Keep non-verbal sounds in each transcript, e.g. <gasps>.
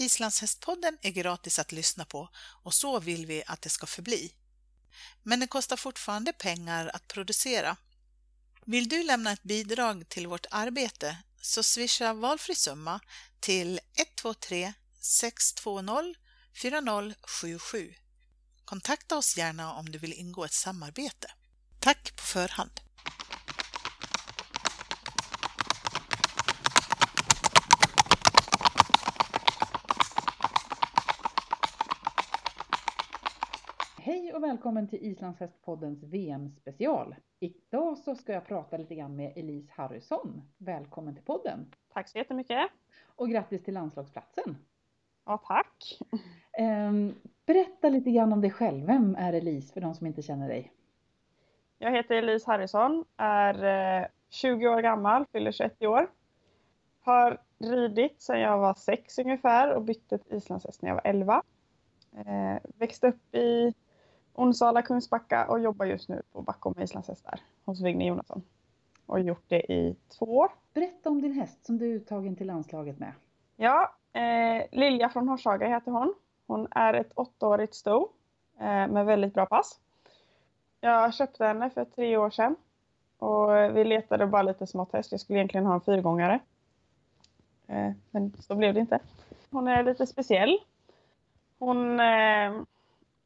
Islandshästpodden är gratis att lyssna på och så vill vi att det ska förbli. Men det kostar fortfarande pengar att producera. Vill du lämna ett bidrag till vårt arbete så swisha valfri summa till 123 620 4077. Kontakta oss gärna om du vill ingå ett samarbete. Tack på förhand! Hej och välkommen till Islandshästpoddens VM-special. Idag så ska jag prata lite grann med Elise Harrison. Välkommen till podden! Tack så jättemycket! Och grattis till landslagsplatsen! Ja, tack! Um, berätta lite grann om dig själv. Vem är Elise för de som inte känner dig? Jag heter Elise Harrison, är 20 eh, år gammal, fyller 21 år. Har ridit sedan jag var 6 ungefär och bytte till islandshäst när jag var 11. Eh, växte upp i Onsala, Kungsbacka och jobbar just nu på Backholm med islandshästar hos Vigne Jonasson. Och gjort det i två år. Berätta om din häst som du är uttagen till landslaget med. Ja, eh, Lilja från Horshaga heter hon. Hon är ett åttaårigt sto eh, med väldigt bra pass. Jag köpte henne för tre år sedan och vi letade bara lite smått häst. Jag skulle egentligen ha en fyrgångare. Eh, men så blev det inte. Hon är lite speciell. Hon eh,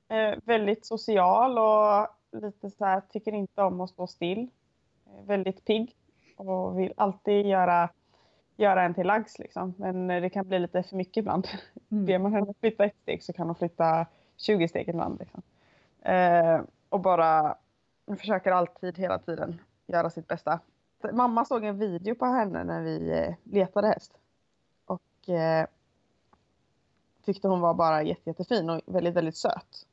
är väldigt social och lite så här, tycker inte om att stå still. Väldigt pigg och vill alltid göra, göra en till lags liksom. Men det kan bli lite för mycket ibland. <laughs> Mm. Ber man henne flytta ett steg så kan hon flytta 20 steg ibland. Liksom. Eh, och bara försöker alltid hela tiden göra sitt bästa. Mamma såg en video på henne när vi eh, letade häst. Och eh, tyckte hon var bara jätte, jättefin och väldigt, väldigt söt.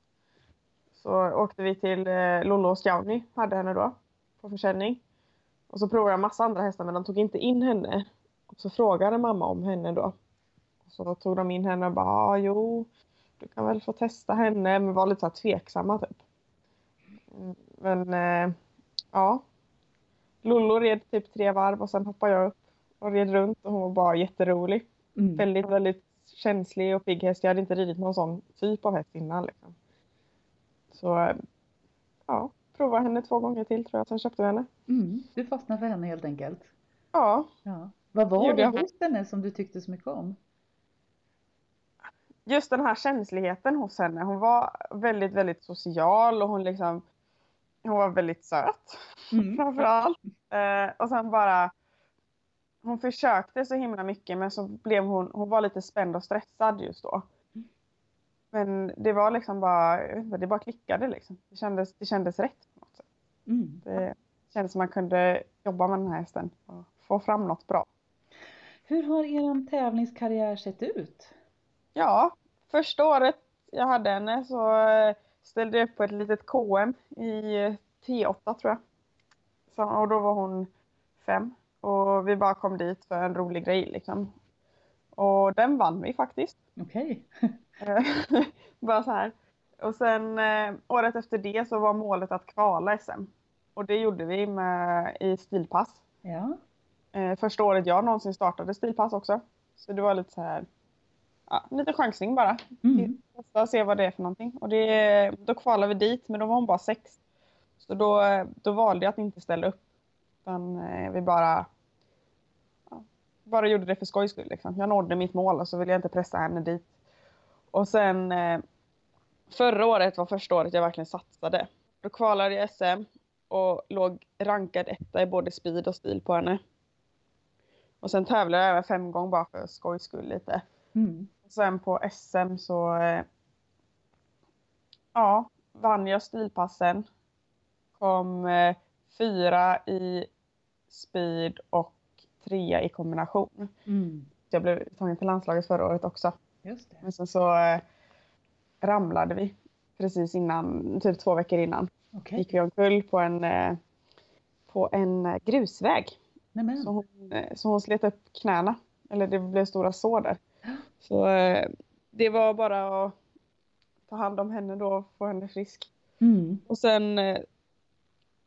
Så åkte vi till eh, Lollo och Scoutney, hade henne då, på försäljning. Och så provade jag massa andra hästar men de tog inte in henne. Och så frågade mamma om henne då. Och så tog de in henne och bara, ah, jo, du kan väl få testa henne, men var lite så tveksamma typ. Men eh, ja. Lollo red typ tre varv och sen hoppade jag upp och red runt och hon var bara jätterolig. Mm. Väldigt, väldigt känslig och pigg häst. Jag hade inte ridit någon sån typ av häst innan. Liksom. Så ja, prova henne två gånger till tror jag, sen köpte vi henne. Mm, du fastnade för henne helt enkelt? Ja. ja. Vad var det hos henne som du tyckte så mycket om? Just den här känsligheten hos henne. Hon var väldigt, väldigt social och hon liksom hon var väldigt söt mm. <laughs> framförallt. Eh, och sen bara hon försökte så himla mycket men så blev hon, hon var lite spänd och stressad just då. Men det var liksom bara, det bara klickade liksom. Det kändes, det kändes rätt. På något sätt. Mm. Det kändes som man kunde jobba med den här hästen och få fram något bra. Hur har er tävlingskarriär sett ut? Ja, första året jag hade henne så ställde jag upp på ett litet KM i T8 tror jag. Så, och då var hon fem. Och vi bara kom dit för en rolig grej liksom. Och den vann vi faktiskt. Okej. Okay. <laughs> <laughs> bara så här. Och sen eh, året efter det så var målet att kvala SM. Och det gjorde vi med, i stilpass. Ja. Eh, första året jag någonsin startade stilpass också. Så det var lite så här, ja, lite chansning bara. Mm. Testa se vad det är för någonting. Och det, då kvalade vi dit, men då var hon bara sex. Så då, då valde jag att inte ställa upp. Utan eh, vi bara, ja, bara gjorde det för skojs skull. Liksom. Jag nådde mitt mål och så ville jag inte pressa henne dit. Och sen eh, förra året var första året jag verkligen satsade. Då kvalade jag SM och låg rankad etta i både speed och stil på henne. Och sen tävlade jag även fem gånger bara för skojs skull lite. Mm. Sen på SM så eh, ja, vann jag stilpassen. Kom eh, fyra i speed och trea i kombination. Mm. Jag blev tagen till landslaget förra året också. Just det. Men sen så eh, ramlade vi precis innan, typ två veckor innan. Okay. Gick vi omkull på en, eh, på en grusväg. Så hon, eh, så hon slet upp knäna. Eller det blev stora sår där. <gasps> Så eh, det var bara att ta hand om henne då och få henne frisk. Mm. Och sen eh,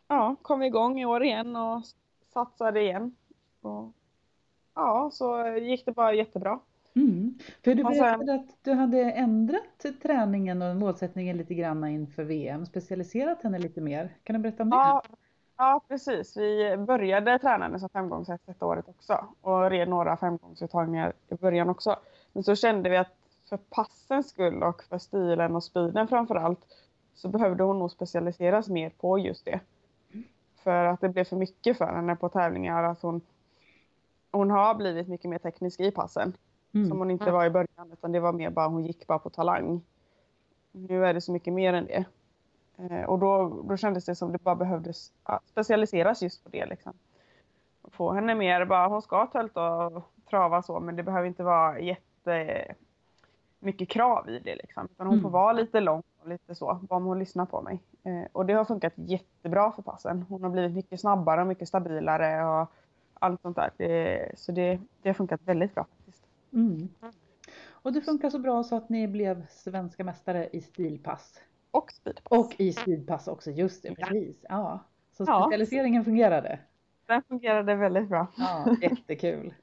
ja, kom vi igång i år igen och satsade igen. Och, ja, så gick det bara jättebra. Mm. För du berättade sen- att du hade ändrat träningen och målsättningen lite grann inför VM, specialiserat henne lite mer. Kan du berätta om det? Ja, ja, precis. Vi började träna som femgångshäst detta året också och red några femgångsuttagningar i början också. Men så kände vi att för passens skull och för stilen och speeden framför allt så behövde hon nog specialiseras mer på just det. För att det blev för mycket för henne på tävlingar. Att hon, hon har blivit mycket mer teknisk i passen Mm. som hon inte var i början utan det var mer bara hon gick bara på talang. Nu är det så mycket mer än det. Eh, och då, då kändes det som det bara behövdes specialiseras just på det. Liksom. Få henne mer, bara hon ska tölta och trava så men det behöver inte vara jätte mycket krav i det liksom. Utan hon Mm. får vara lite lång och lite så, bara om hon lyssnar på mig. Eh, och det har funkat jättebra för passen. Hon har blivit mycket snabbare och mycket stabilare och allt sånt där. Det, så det, det har funkat väldigt bra. Mm. Och det funkar så bra så att ni blev svenska mästare i stilpass. Och speedpass. Och i speedpass också, just det, Ja. precis. Ja. Så Ja. specialiseringen fungerade. Den fungerade väldigt bra. Ja, jättekul.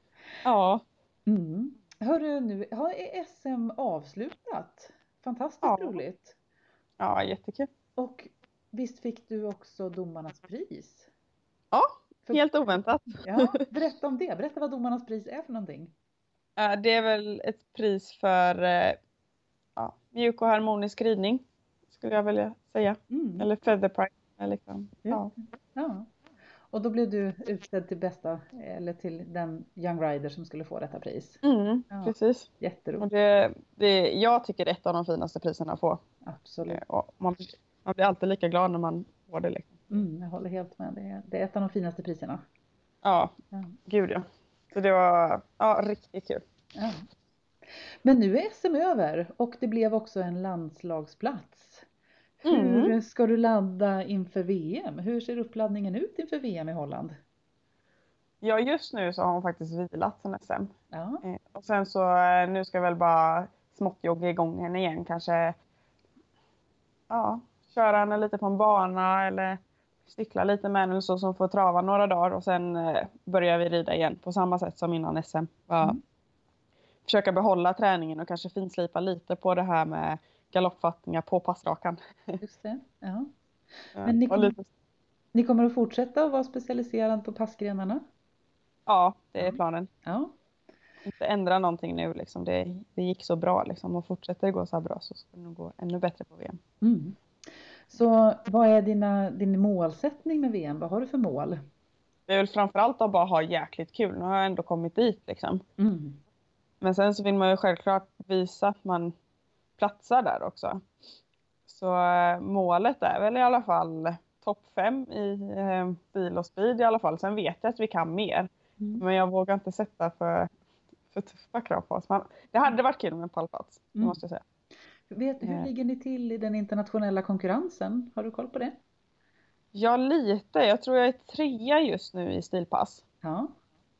Ja. Mm. Hörru, nu har SM avslutat. Fantastiskt Ja. roligt. Ja, jättekul. Och visst fick du också domarnas pris? Ja, helt oväntat. Ja, <laughs> berätta om det. Berätta vad domarnas pris är för någonting. Eh, Det är väl ett pris för eh, ja, mjuk och harmonisk ridning. Skulle jag vilja säga. Mm. Eller feather price. eller Liksom. Ja. Ja. Ja. Och då blev du utsedd till bästa, eller till den Young Rider som skulle få detta pris. Mm, Ja. Precis. Och Jätteroligt. det, det, jag tycker det är ett av de finaste priserna att få. Absolut. Eh, Och man, man blir alltid lika glad när man får det. Liksom. Mm, jag håller helt med. Det är, det är ett av de finaste priserna. Ja, Ja. gud ja. Så det var ja, riktigt kul. Ja. Men nu är SM över och det blev också en landslagsplats. Hur Mm. ska du ladda inför VM? Hur ser uppladdningen ut inför VM i Holland? Ja, just nu så har hon faktiskt vilat sen SM. Ja, Eh, Och sen så eh, nu ska jag väl bara smått jogga igång henne igen. Kanske ja, köra henne lite på en bana eller cykla lite med henne så som får trava några dagar och sen eh, börjar vi rida igen på samma sätt som innan SM. Bara Mm. Försöka behålla träningen och kanske finslipa lite på det här med galoppfattningar på passrakan. just det. Ja. Men ni lite, Ni kommer att fortsätta att vara specialiserad på passgrenarna? ja, det är planen. Ja. Inte ändra någonting nu liksom. Det, det gick så bra liksom och fortsätter det gå så här bra så ska det nog gå ännu bättre på VM. Mm. Så vad är dina, din målsättning med VM? Vad har du för mål? Det är väl framförallt att bara ha jäkligt kul. Nu har jag ändå kommit dit liksom. Mm. Men sen så vill man ju självklart visa att man platsar där också. Så eh, målet är väl i alla fall topp fem i eh, bil och speed i alla fall. Sen vet jag att vi kan mer. Mm. Men jag vågar inte sätta för, för tuffa krav på oss. Men det hade varit kul med en pallplats. Mm. måste jag säga. Vet, hur Eh. ligger ni till i den internationella konkurrensen? Har du koll på det? Ja, lite. Jag tror jag är trea just nu i stilpass. Ja.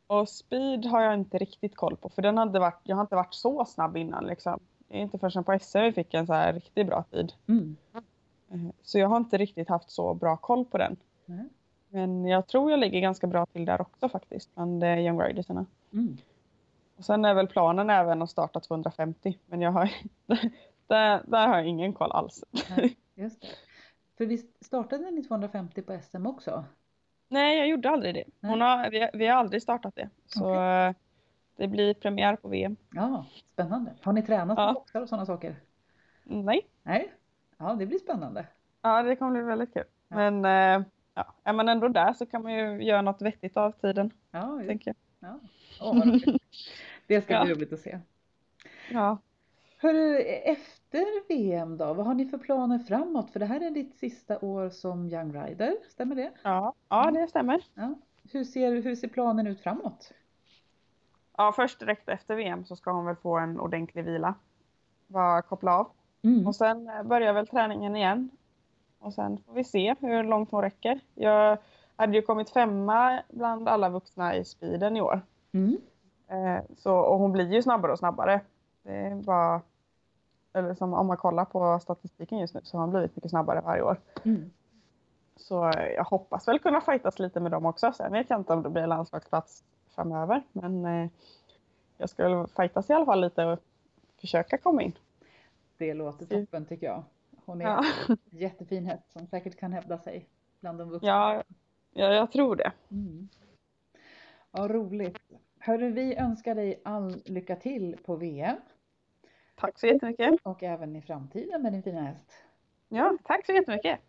Och speed har jag inte riktigt koll på. För den hade varit, jag har inte varit så snabb innan. Liksom. Det är inte förrän på SM vi fick en så här riktigt bra tid. Mm. Eh, Så jag har inte riktigt haft så bra koll på den. Nej. Men jag tror jag ligger ganska bra till där också faktiskt. Bland eh, Young Ridersarna. Mm. Och sen är väl planen även att starta 250. Men jag har, <laughs> där, där har jag ingen koll alls. Nej, <laughs> just det. För visst startade ni 250 på SM också? Nej, jag gjorde aldrig det. Hon har, vi, vi har aldrig startat det. Så eh, det blir premiär på VM. Ja, spännande. Har ni tränat Ja. boxar och sådana saker? Nej, Nej? Ja, det blir spännande. ja det kommer bli väldigt kul. Ja. Men eh, ja, är man ändå där så kan man ju göra något vettigt av tiden. Ja, just, Tänker ja. Åh, vad roligt. <laughs> Det ska bli Ja. roligt att se. jag. Ja. Hörru, efter VM då, vad har ni för planer framåt? För det här är ditt sista år som Young Rider, stämmer det? Ja, ja, det stämmer. Ja. Hur, ser, hur ser planen ut framåt? Ja, först direkt efter VM så ska hon väl få en ordentlig vila. Bara koppla av. Mm. Och sen eh, börjar väl träningen igen. Och sen får vi se hur långt hon räcker. Jag hade ju kommit femma bland alla vuxna i speeden i år. Mm. Eh, så, och hon blir ju snabbare och snabbare. Det är bara, eller som om man kollar på statistiken just nu så har hon blivit mycket snabbare varje år. Mm. Så jag hoppas väl kunna fightas lite med dem också. Sen vet jag inte om det blir landslagsplats framöver. Men eh, jag ska väl fightas i alla fall lite och försöka komma in. Det låter toppen tycker jag. Hon är Ja. en <laughs> jättefin häst som säkert kan hävda sig bland de vuxna. Ja, ja, jag tror det. Mm. Ja, roligt. Hörru, vi önskar dig all lycka till på VM Tack så jättemycket. och även i framtiden med din fina häst. Ja, tack så jättemycket.